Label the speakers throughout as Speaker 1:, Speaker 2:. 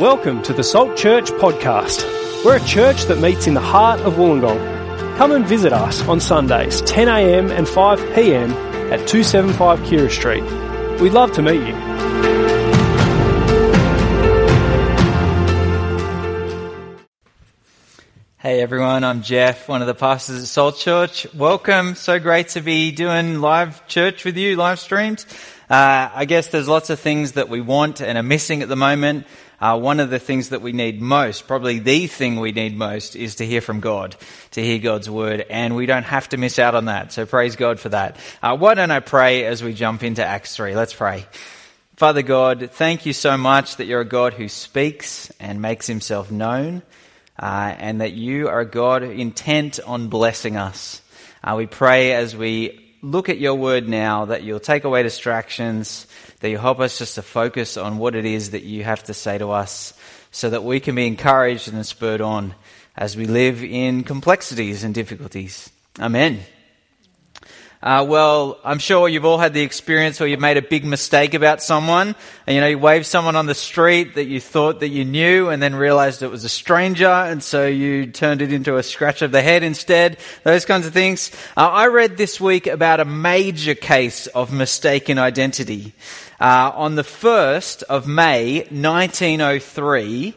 Speaker 1: Welcome to the Salt Church podcast. We're a church that meets in the heart of Wollongong. Come and visit us on Sundays, 10am and 5pm at 275 Keira Street. We'd love to meet you.
Speaker 2: Hey everyone, I'm Jeff, one of the pastors at Salt Church. Welcome. So great to be doing live church with you, live streams. Uh, I guess there's lots of things that we want and are missing at the moment. Uh, one of the things that we need most, probably the thing we need most, is to hear from God, to hear God's word, and we don't have to miss out on that. So praise God for that. Uh, why don't I pray as we jump into Acts 3? Let's pray. Father God, thank you so much that you're a God who speaks and makes himself known, uh, and that you are a God intent on blessing us. Uh, we pray as we look at your word now that you'll take away distractions, that you'll help us just to focus on what it is that you have to say to us so that we can be encouraged and spurred on as we live in complexities and difficulties. Amen. Uh, well, I'm sure you've all had the experience where you've made a big mistake about someone, and you know you waved someone on the street that you thought that you knew, and then realized it was a stranger, and so you turned it into a scratch of the head instead. Those kinds of things. Uh, I read this week about a major case of mistaken identity. Uh, on the first of May, 1903.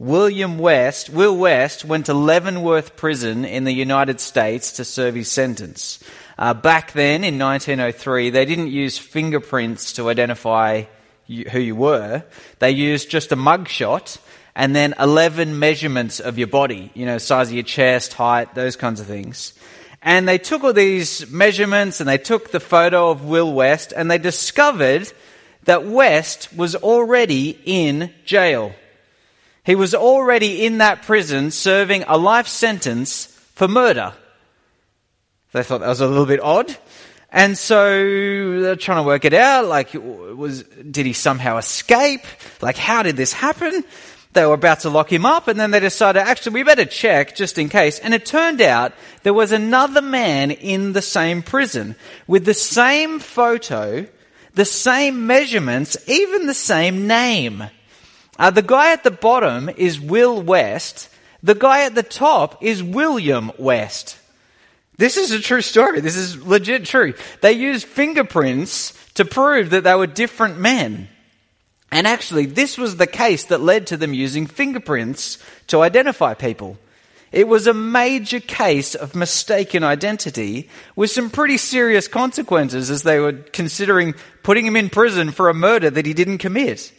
Speaker 2: William West, Will West, went to Leavenworth Prison in the United States to serve his sentence. Uh, back then, in 1903, they didn't use fingerprints to identify you, who you were. They used just a mugshot and then 11 measurements of your body, you know, size of your chest, height, those kinds of things. And they took all these measurements and they took the photo of Will West and they discovered that West was already in jail. He was already in that prison serving a life sentence for murder. They thought that was a little bit odd. And so they're trying to work it out. Like, was, did he somehow escape? Like, how did this happen? They were about to lock him up and then they decided, actually, we better check just in case. And it turned out there was another man in the same prison with the same photo, the same measurements, even the same name. Uh, the guy at the bottom is Will West. The guy at the top is William West. This is a true story. This is legit true. They used fingerprints to prove that they were different men. And actually, this was the case that led to them using fingerprints to identify people. It was a major case of mistaken identity with some pretty serious consequences as they were considering putting him in prison for a murder that he didn't commit.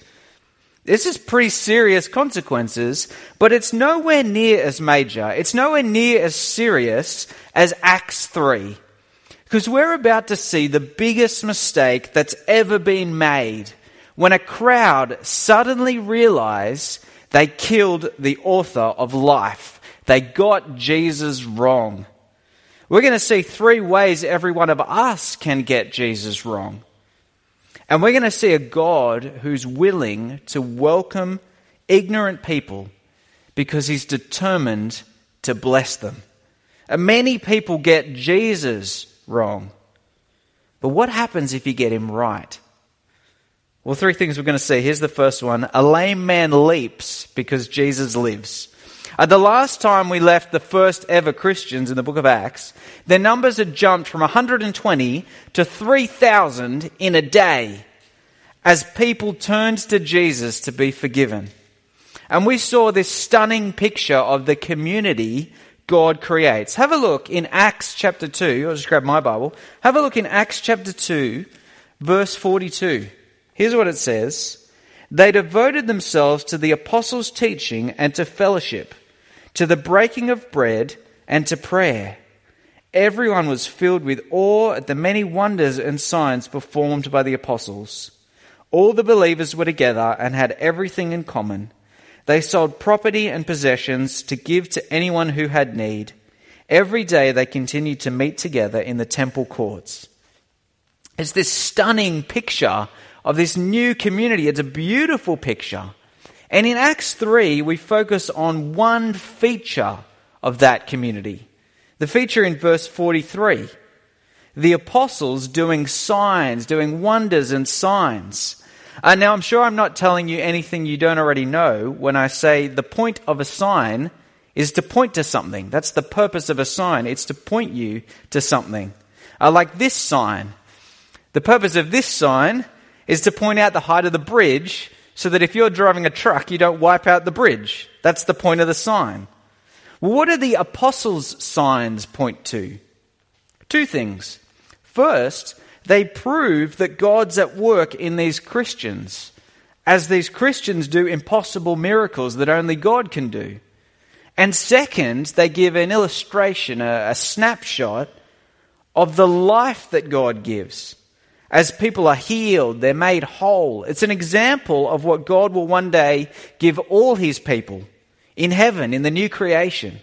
Speaker 2: This is pretty serious consequences, but it's nowhere near as major. It's nowhere near as serious as Acts 3. Because we're about to see the biggest mistake that's ever been made when a crowd suddenly realize they killed the author of life. They got Jesus wrong. We're going to see three ways every one of us can get Jesus wrong. And we're going to see a God who's willing to welcome ignorant people because he's determined to bless them. And many people get Jesus wrong. But what happens if you get him right? Well, three things we're going to see. Here's the first one. A lame man leaps because Jesus lives. At the last time we left the first ever Christians in the book of Acts, their numbers had jumped from 120 to 3,000 in a day as people turned to Jesus to be forgiven. And we saw this stunning picture of the community God creates. Have a look in Acts chapter 2. I'll just grab my Bible. Have a look in Acts chapter 2, verse 42. Here's what it says. They devoted themselves to the apostles' teaching and to fellowship to the breaking of bread, and to prayer. Everyone was filled with awe at the many wonders and signs performed by the apostles. All the believers were together and had everything in common. They sold property and possessions to give to anyone who had need. Every day they continued to meet together in the temple courts. It's this stunning picture of this new community. It's a beautiful picture. And in Acts 3, we focus on one feature of that community. The feature in verse 43. The apostles doing signs, doing wonders and signs. Uh, now, I'm sure I'm not telling you anything you don't already know when I say the point of a sign is to point to something. That's the purpose of a sign. It's to point you to something. Uh, like this sign. The purpose of this sign is to point out the height of the bridge so that if you're driving a truck, you don't wipe out the bridge. That's the point of the sign. What do the apostles' signs point to? Two things. First, they prove that God's at work in these Christians, as these Christians do impossible miracles that only God can do. And second, they give an illustration, a, a snapshot of the life that God gives. As people are healed, they're made whole. It's an example of what God will one day give all his people in heaven, in the new creation.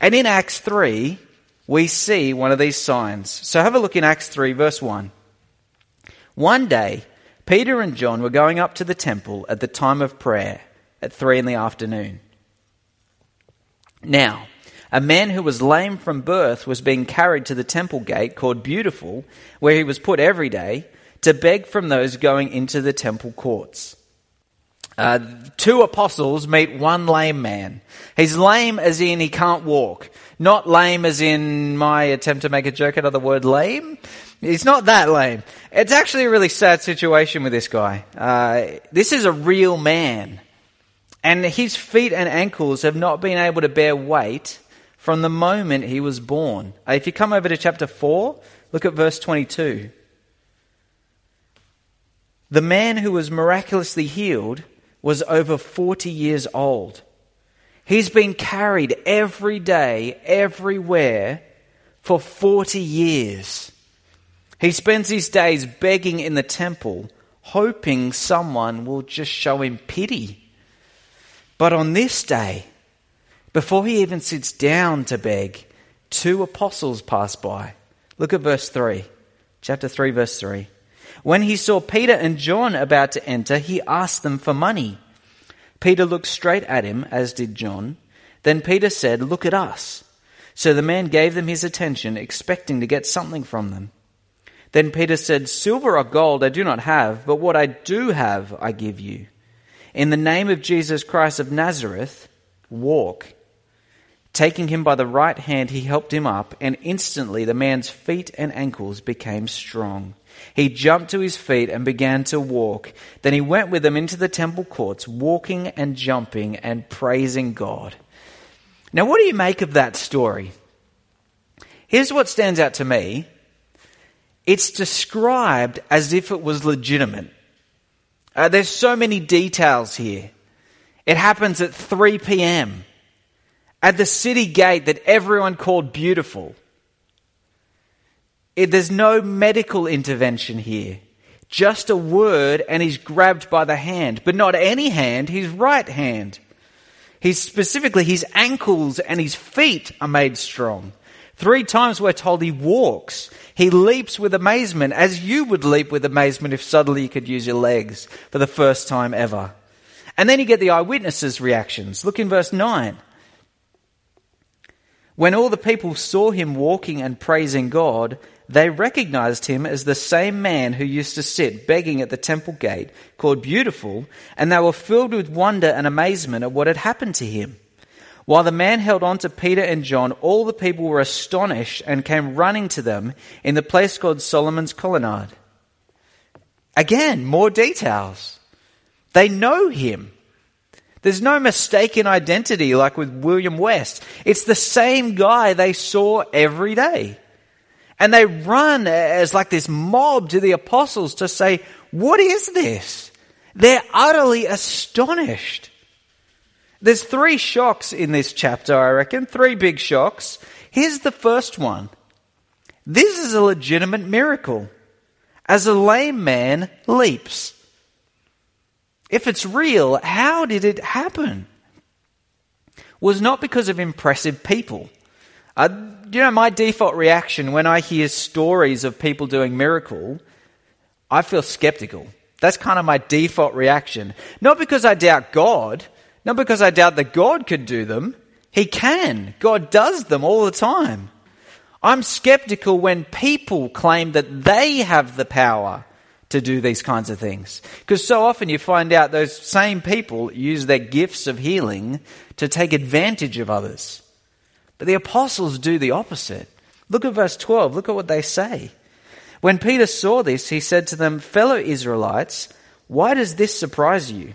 Speaker 2: And in Acts 3, we see one of these signs. So have a look in Acts 3, verse 1. One day, Peter and John were going up to the temple at the time of prayer at 3 in the afternoon. Now, a man who was lame from birth was being carried to the temple gate called Beautiful, where he was put every day to beg from those going into the temple courts. Uh, two apostles meet one lame man. He's lame as in he can't walk. Not lame as in my attempt to make a joke out of the word lame. He's not that lame. It's actually a really sad situation with this guy. Uh, this is a real man. And his feet and ankles have not been able to bear weight from the moment he was born. Uh, if you come over to chapter 4, look at verse 22. The man who was miraculously healed was over 40 years old. He's been carried every day, everywhere, for 40 years. He spends his days begging in the temple, hoping someone will just show him pity. But on this day, before he even sits down to beg, two apostles pass by. Look at verse 3, chapter 3, verse 3. When he saw Peter and John about to enter, he asked them for money. Peter looked straight at him, as did John. Then Peter said, Look at us. So the man gave them his attention, expecting to get something from them. Then Peter said, Silver or gold I do not have, but what I do have I give you. In the name of Jesus Christ of Nazareth, walk. Taking him by the right hand, he helped him up, and instantly the man's feet and ankles became strong. He jumped to his feet and began to walk. Then he went with them into the temple courts, walking and jumping and praising God. Now, what do you make of that story? Here's what stands out to me it's described as if it was legitimate. Uh, there's so many details here. It happens at 3 p.m. at the city gate that everyone called beautiful. It, there's no medical intervention here. Just a word and he's grabbed by the hand, but not any hand, his right hand. He's specifically, his ankles and his feet are made strong. Three times we're told he walks. He leaps with amazement, as you would leap with amazement if suddenly you could use your legs for the first time ever. And then you get the eyewitnesses' reactions. Look in verse 9. When all the people saw him walking and praising God, they recognized him as the same man who used to sit begging at the temple gate, called Beautiful, and they were filled with wonder and amazement at what had happened to him. While the man held on to Peter and John, all the people were astonished and came running to them in the place called Solomon's Colonnade. Again, more details. They know him. There's no mistaken identity like with William West. It's the same guy they saw every day. And they run as like this mob to the apostles to say, What is this? They're utterly astonished. There's three shocks in this chapter, I reckon. Three big shocks. Here's the first one. This is a legitimate miracle. As a lame man leaps. If it's real, how did it happen? Was not because of impressive people. Uh, you know, my default reaction when I hear stories of people doing miracle, I feel skeptical. That's kind of my default reaction. Not because I doubt God, not because I doubt that God could do them. He can. God does them all the time. I'm skeptical when people claim that they have the power to do these kinds of things. Because so often you find out those same people use their gifts of healing to take advantage of others. But the apostles do the opposite. Look at verse 12. Look at what they say. When Peter saw this, he said to them, Fellow Israelites, why does this surprise you?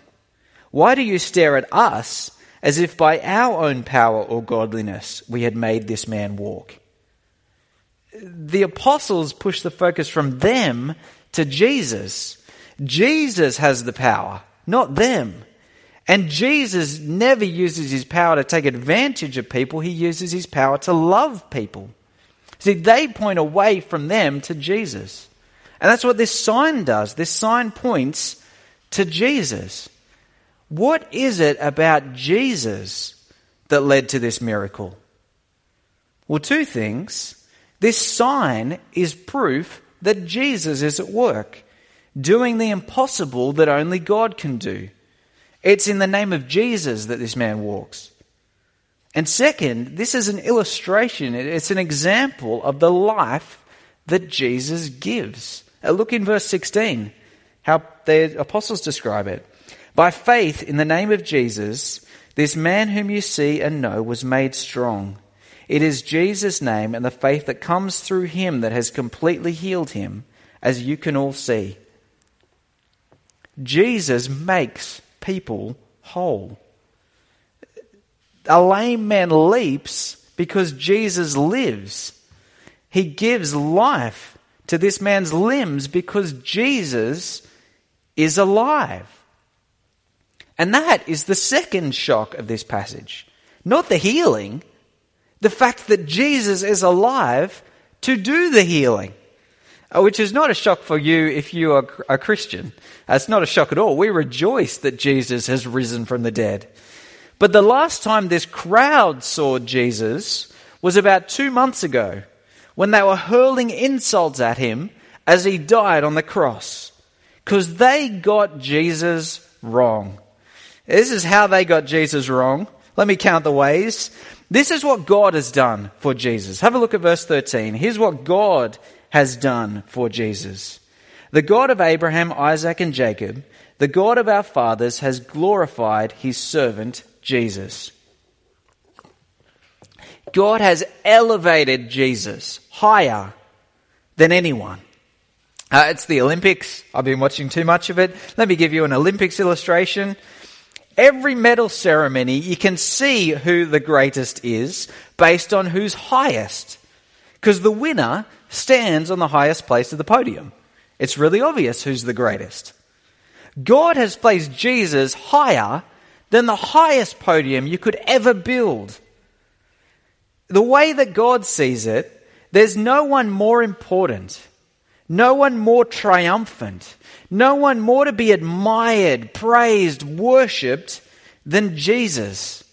Speaker 2: Why do you stare at us as if by our own power or godliness we had made this man walk? The apostles push the focus from them to Jesus. Jesus has the power, not them. And Jesus never uses his power to take advantage of people, he uses his power to love people. See, they point away from them to Jesus. And that's what this sign does. This sign points to Jesus. What is it about Jesus that led to this miracle? Well, two things. This sign is proof that Jesus is at work, doing the impossible that only God can do. It's in the name of Jesus that this man walks. And second, this is an illustration, it's an example of the life that Jesus gives. Uh, look in verse 16, how the apostles describe it. By faith in the name of Jesus, this man whom you see and know was made strong. It is Jesus' name and the faith that comes through him that has completely healed him, as you can all see. Jesus makes people whole. A lame man leaps because Jesus lives. He gives life to this man's limbs because Jesus is alive. And that is the second shock of this passage. Not the healing, the fact that Jesus is alive to do the healing, uh, which is not a shock for you if you are a Christian. It's not a shock at all. We rejoice that Jesus has risen from the dead. But the last time this crowd saw Jesus was about two months ago when they were hurling insults at him as he died on the cross because they got Jesus wrong. This is how they got Jesus wrong. Let me count the ways. This is what God has done for Jesus. Have a look at verse 13. Here's what God has done for Jesus. The God of Abraham, Isaac, and Jacob, the God of our fathers, has glorified his servant Jesus. God has elevated Jesus higher than anyone. Uh, it's the Olympics. I've been watching too much of it. Let me give you an Olympics illustration every medal ceremony, you can see who the greatest is based on who's highest. Because the winner stands on the highest place of the podium. It's really obvious who's the greatest. God has placed Jesus higher than the highest podium you could ever build. The way that God sees it, there's no one more important, no one more triumphant, no one more to be admired, praised, worshipped than Jesus.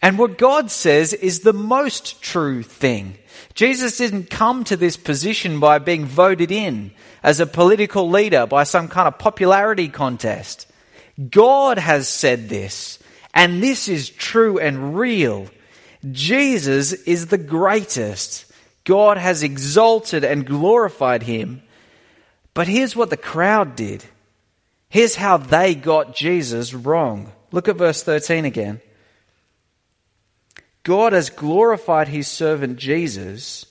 Speaker 2: And what God says is the most true thing. Jesus didn't come to this position by being voted in as a political leader by some kind of popularity contest. God has said this, and this is true and real. Jesus is the greatest. God has exalted and glorified him but here's what the crowd did. Here's how they got Jesus wrong. Look at verse 13 again. God has glorified his servant Jesus.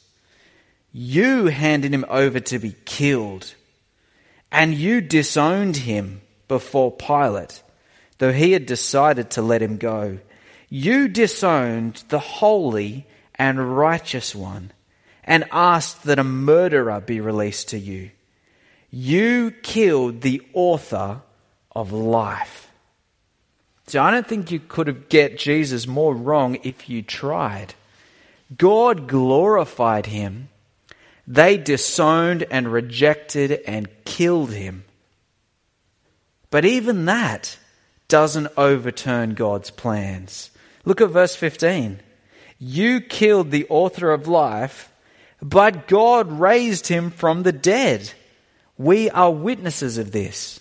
Speaker 2: You handed him over to be killed, and you disowned him before Pilate, though he had decided to let him go. You disowned the holy and righteous one and asked that a murderer be released to you. You killed the author of life. So I don't think you could have get Jesus more wrong if you tried. God glorified him. They disowned and rejected and killed him. But even that doesn't overturn God's plans. Look at verse 15. You killed the author of life, but God raised him from the dead. We are witnesses of this.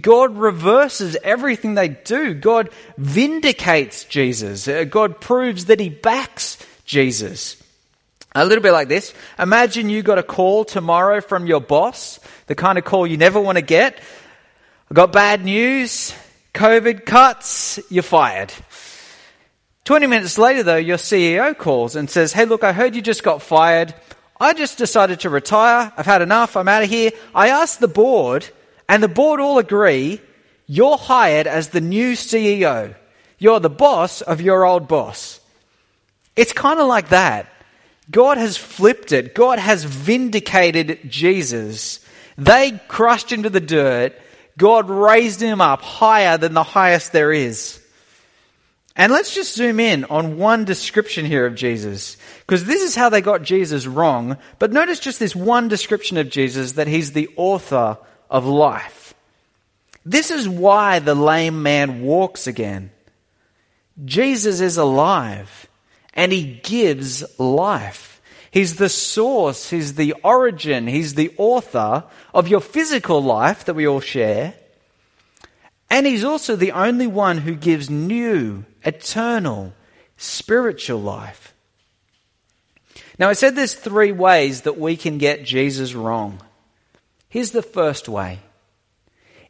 Speaker 2: God reverses everything they do. God vindicates Jesus. Uh, God proves that he backs Jesus. A little bit like this. Imagine you got a call tomorrow from your boss, the kind of call you never want to get. I got bad news. COVID cuts. You're fired. 20 minutes later though, your CEO calls and says, Hey, look, I heard you just got fired. I just decided to retire. I've had enough. I'm out of here. I asked the board and the board all agree you're hired as the new CEO. You're the boss of your old boss. It's kind of like that. God has flipped it. God has vindicated Jesus. They crushed into the dirt. God raised him up higher than the highest there is. And let's just zoom in on one description here of Jesus. Because this is how they got Jesus wrong. But notice just this one description of Jesus that he's the author of life. This is why the lame man walks again. Jesus is alive and he gives life. He's the source, he's the origin, he's the author of your physical life that we all share. And he's also the only one who gives new, eternal, spiritual life. Now, I said there's three ways that we can get Jesus wrong. Here's the first way.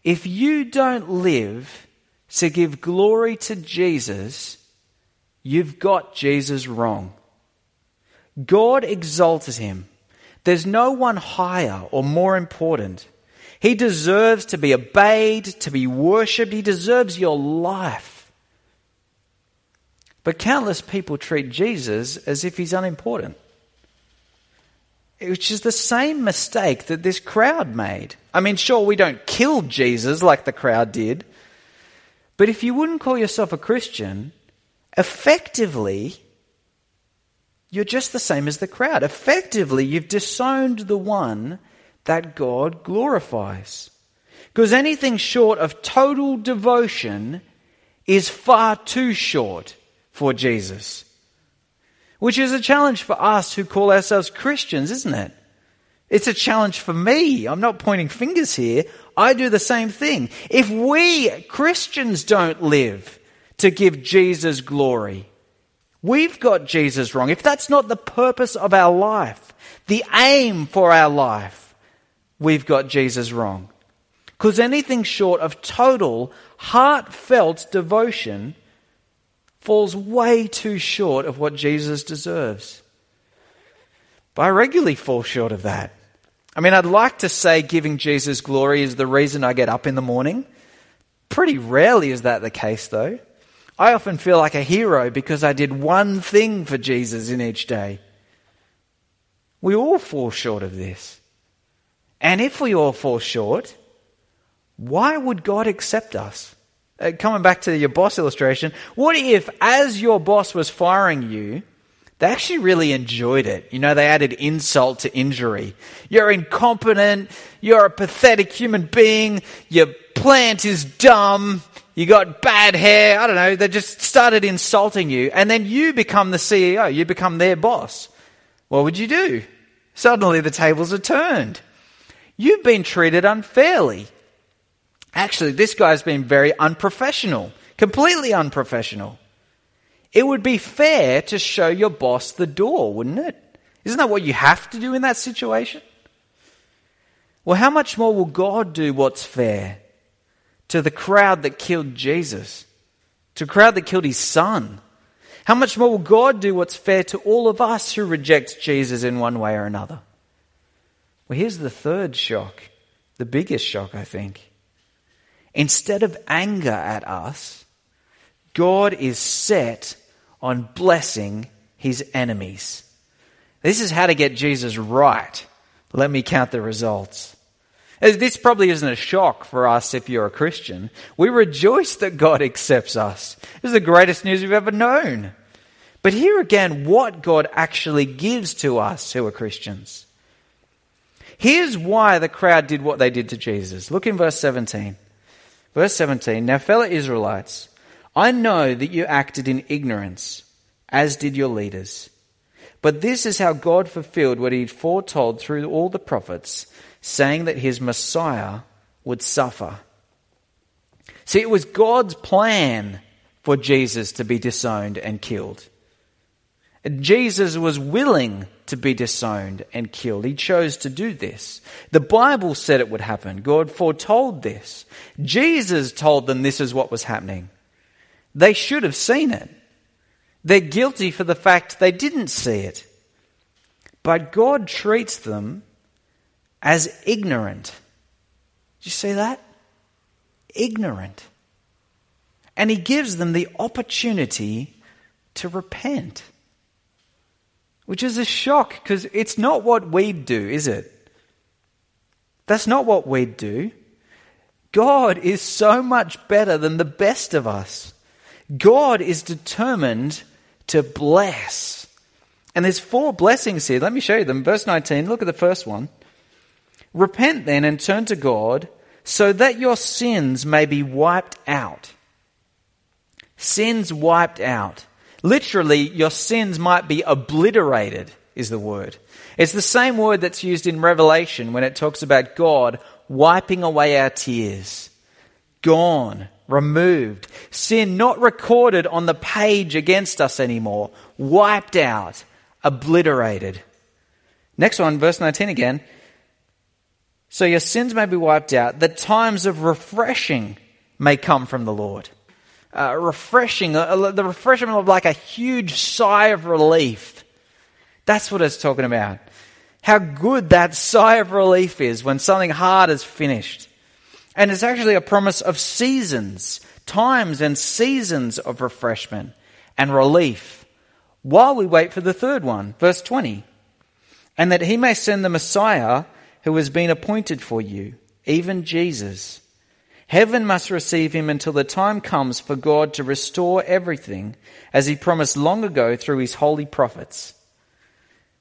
Speaker 2: If you don't live to give glory to Jesus, You've got Jesus wrong. God exalted him. There's no one higher or more important. He deserves to be obeyed, to be worshipped. He deserves your life. But countless people treat Jesus as if he's unimportant. Which is the same mistake that this crowd made. I mean, sure, we don't kill Jesus like the crowd did. But if you wouldn't call yourself a Christian, effectively, you're just the same as the crowd. Effectively, you've disowned the one that God glorifies. Because anything short of total devotion is far too short for Jesus. Which is a challenge for us who call ourselves Christians, isn't it? It's a challenge for me. I'm not pointing fingers here. I do the same thing. If we Christians don't live to give Jesus glory. We've got Jesus wrong. If that's not the purpose of our life, the aim for our life, we've got Jesus wrong. Because anything short of total, heartfelt devotion falls way too short of what Jesus deserves. But I regularly fall short of that. I mean, I'd like to say giving Jesus glory is the reason I get up in the morning. Pretty rarely is that the case, though. I often feel like a hero because I did one thing for Jesus in each day. We all fall short of this. And if we all fall short, why would God accept us? Uh, coming back to your boss illustration, what if as your boss was firing you, they actually really enjoyed it. You know, they added insult to injury. You're incompetent. You're a pathetic human being. Your plant is dumb you got bad hair, I don't know, they just started insulting you, and then you become the CEO, you become their boss. What would you do? Suddenly the tables are turned. You've been treated unfairly. Actually, this guy's been very unprofessional, completely unprofessional. It would be fair to show your boss the door, wouldn't it? Isn't that what you have to do in that situation? Well, how much more will God do what's fair? to the crowd that killed Jesus, to a crowd that killed his son. How much more will God do what's fair to all of us who reject Jesus in one way or another? Well, here's the third shock, the biggest shock, I think. Instead of anger at us, God is set on blessing his enemies. This is how to get Jesus right. Let me count the results. Uh, this probably isn't a shock for us if you're a Christian. We rejoice that God accepts us. This is the greatest news we've ever known. But here again, what God actually gives to us who are Christians. Here's why the crowd did what they did to Jesus. Look in verse 17. Verse 17 Now, fellow Israelites, I know that you acted in ignorance, as did your leaders. But this is how God fulfilled what he had foretold through all the prophets saying that his Messiah would suffer. See, it was God's plan for Jesus to be disowned and killed. Jesus was willing to be disowned and killed. He chose to do this. The Bible said it would happen. God foretold this. Jesus told them this is what was happening. They should have seen it. They're guilty for the fact they didn't see it. But God treats them as ignorant. Do you see that? Ignorant. And He gives them the opportunity to repent. Which is a shock because it's not what we'd do, is it? That's not what we'd do. God is so much better than the best of us. God is determined to bless. And there's four blessings here. Let me show you them. Verse 19, look at the first one. Repent then and turn to God so that your sins may be wiped out. Sins wiped out. Literally, your sins might be obliterated, is the word. It's the same word that's used in Revelation when it talks about God wiping away our tears. Gone, removed. Sin not recorded on the page against us anymore. Wiped out, obliterated. Next one, verse 19 again. So your sins may be wiped out, that times of refreshing may come from the Lord. Uh, refreshing, uh, the refreshment of like a huge sigh of relief. That's what it's talking about. How good that sigh of relief is when something hard is finished. And it's actually a promise of seasons, times and seasons of refreshment and relief while we wait for the third one. Verse 20. And that he may send the Messiah who has been appointed for you, even Jesus. Heaven must receive him until the time comes for God to restore everything as he promised long ago through his holy prophets.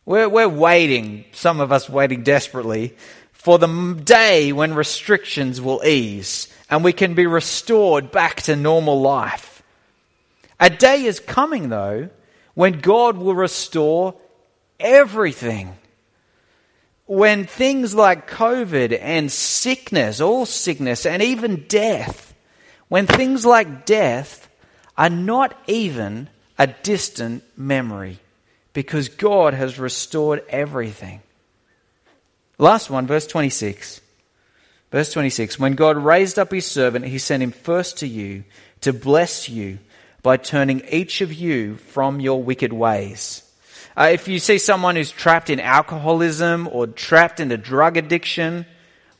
Speaker 2: We're, we're waiting, some of us waiting desperately, for the day when restrictions will ease and we can be restored back to normal life. A day is coming, though, when God will restore everything when things like COVID and sickness, all sickness, and even death, when things like death are not even a distant memory because God has restored everything. Last one, verse 26. Verse 26 When God raised up his servant, he sent him first to you to bless you by turning each of you from your wicked ways. Uh, if you see someone who's trapped in alcoholism or trapped in a drug addiction,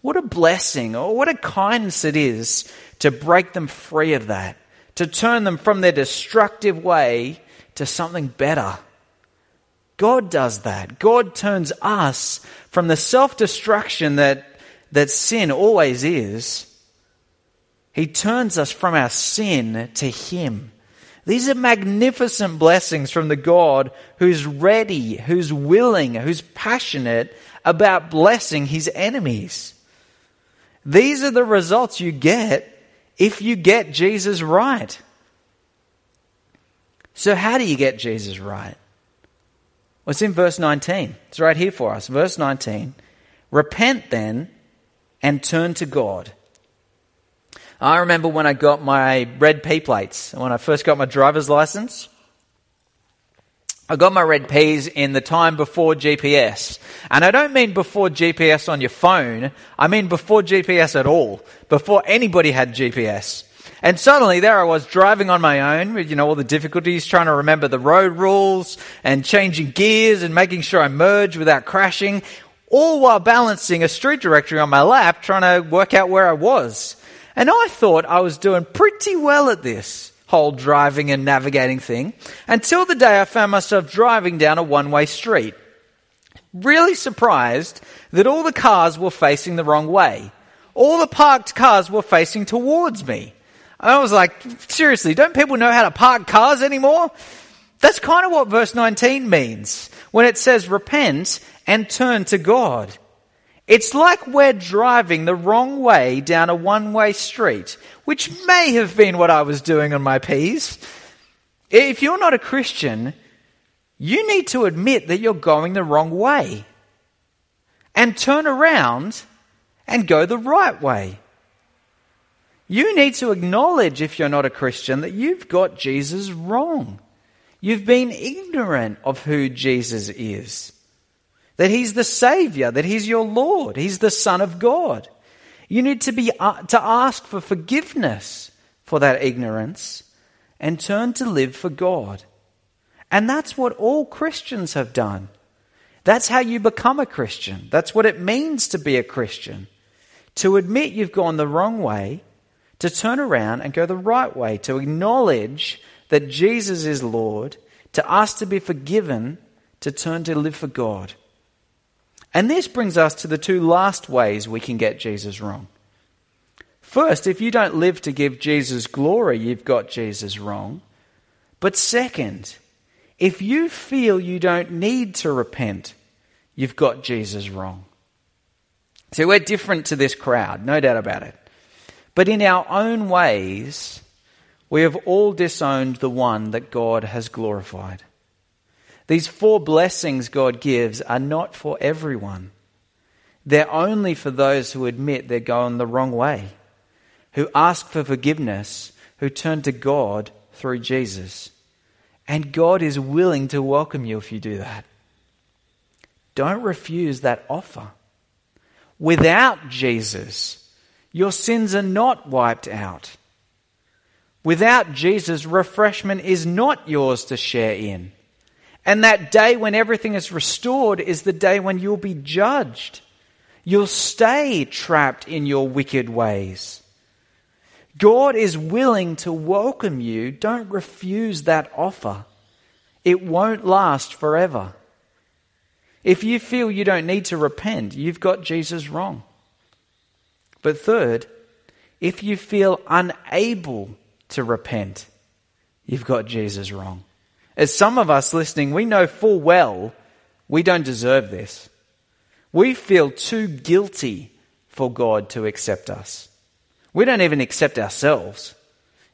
Speaker 2: what a blessing or what a kindness it is to break them free of that, to turn them from their destructive way to something better. God does that. God turns us from the self destruction that, that sin always is. He turns us from our sin to Him. These are magnificent blessings from the God who's ready, who's willing, who's passionate about blessing his enemies. These are the results you get if you get Jesus right. So, how do you get Jesus right? Well, it's in verse 19. It's right here for us. Verse 19. Repent then and turn to God I remember when I got my red P plates, when I first got my driver's license. I got my red Ps in the time before GPS. And I don't mean before GPS on your phone. I mean before GPS at all. Before anybody had GPS. And suddenly there I was driving on my own with, you know, all the difficulties trying to remember the road rules and changing gears and making sure I merge without crashing. All while balancing a street directory on my lap trying to work out where I was. And I thought I was doing pretty well at this whole driving and navigating thing until the day I found myself driving down a one way street. Really surprised that all the cars were facing the wrong way. All the parked cars were facing towards me. And I was like, seriously, don't people know how to park cars anymore? That's kind of what verse 19 means when it says repent and turn to God. It's like we're driving the wrong way down a one way street, which may have been what I was doing on my P's. If you're not a Christian, you need to admit that you're going the wrong way and turn around and go the right way. You need to acknowledge, if you're not a Christian, that you've got Jesus wrong. You've been ignorant of who Jesus is. That He's the Savior, that He's your Lord, He's the Son of God. You need to, be, uh, to ask for forgiveness for that ignorance and turn to live for God. And that's what all Christians have done. That's how you become a Christian. That's what it means to be a Christian. To admit you've gone the wrong way, to turn around and go the right way, to acknowledge that Jesus is Lord, to ask to be forgiven, to turn to live for God. And this brings us to the two last ways we can get Jesus wrong. First, if you don't live to give Jesus glory, you've got Jesus wrong. But second, if you feel you don't need to repent, you've got Jesus wrong. See, we're different to this crowd, no doubt about it. But in our own ways, we have all disowned the one that God has glorified. These four blessings God gives are not for everyone. They're only for those who admit they're going the wrong way, who ask for forgiveness, who turn to God through Jesus. And God is willing to welcome you if you do that. Don't refuse that offer. Without Jesus, your sins are not wiped out. Without Jesus, refreshment is not yours to share in. And that day when everything is restored is the day when you'll be judged. You'll stay trapped in your wicked ways. God is willing to welcome you. Don't refuse that offer. It won't last forever. If you feel you don't need to repent, you've got Jesus wrong. But third, if you feel unable to repent, you've got Jesus wrong. As some of us listening, we know full well we don't deserve this. We feel too guilty for God to accept us. We don't even accept ourselves.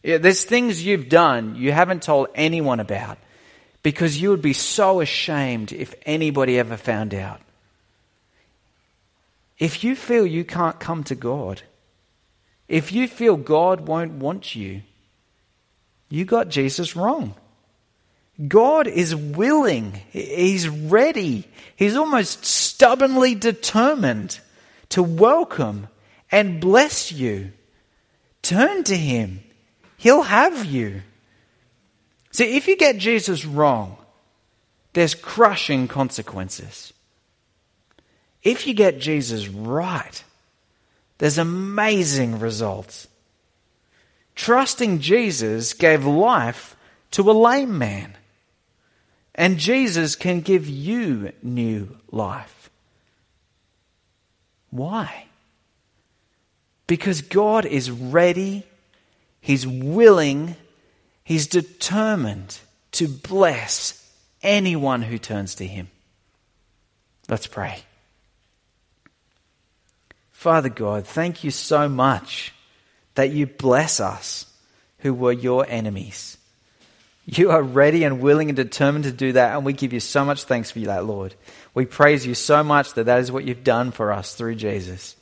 Speaker 2: There's things you've done you haven't told anyone about because you would be so ashamed if anybody ever found out. If you feel you can't come to God, if you feel God won't want you, you got Jesus wrong. God is willing, He's ready, He's almost stubbornly determined to welcome and bless you. Turn to Him, He'll have you. See, if you get Jesus wrong, there's crushing consequences. If you get Jesus right, there's amazing results. Trusting Jesus gave life to a lame man. And Jesus can give you new life. Why? Because God is ready, He's willing, He's determined to bless anyone who turns to Him. Let's pray. Father God, thank you so much that you bless us who were your enemies. You are ready and willing and determined to do that, and we give you so much thanks for that, Lord. We praise you so much that that is what you've done for us through Jesus.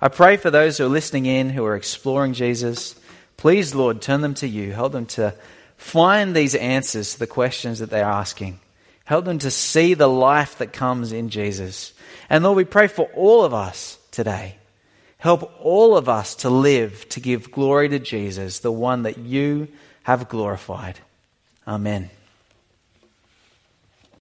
Speaker 2: I pray for those who are listening in, who are exploring Jesus. Please, Lord, turn them to you. Help them to find these answers to the questions that they're asking. Help them to see the life that comes in Jesus. And Lord, we pray for all of us today. Help all of us to live to give glory to Jesus, the one that you have glorified. Amen.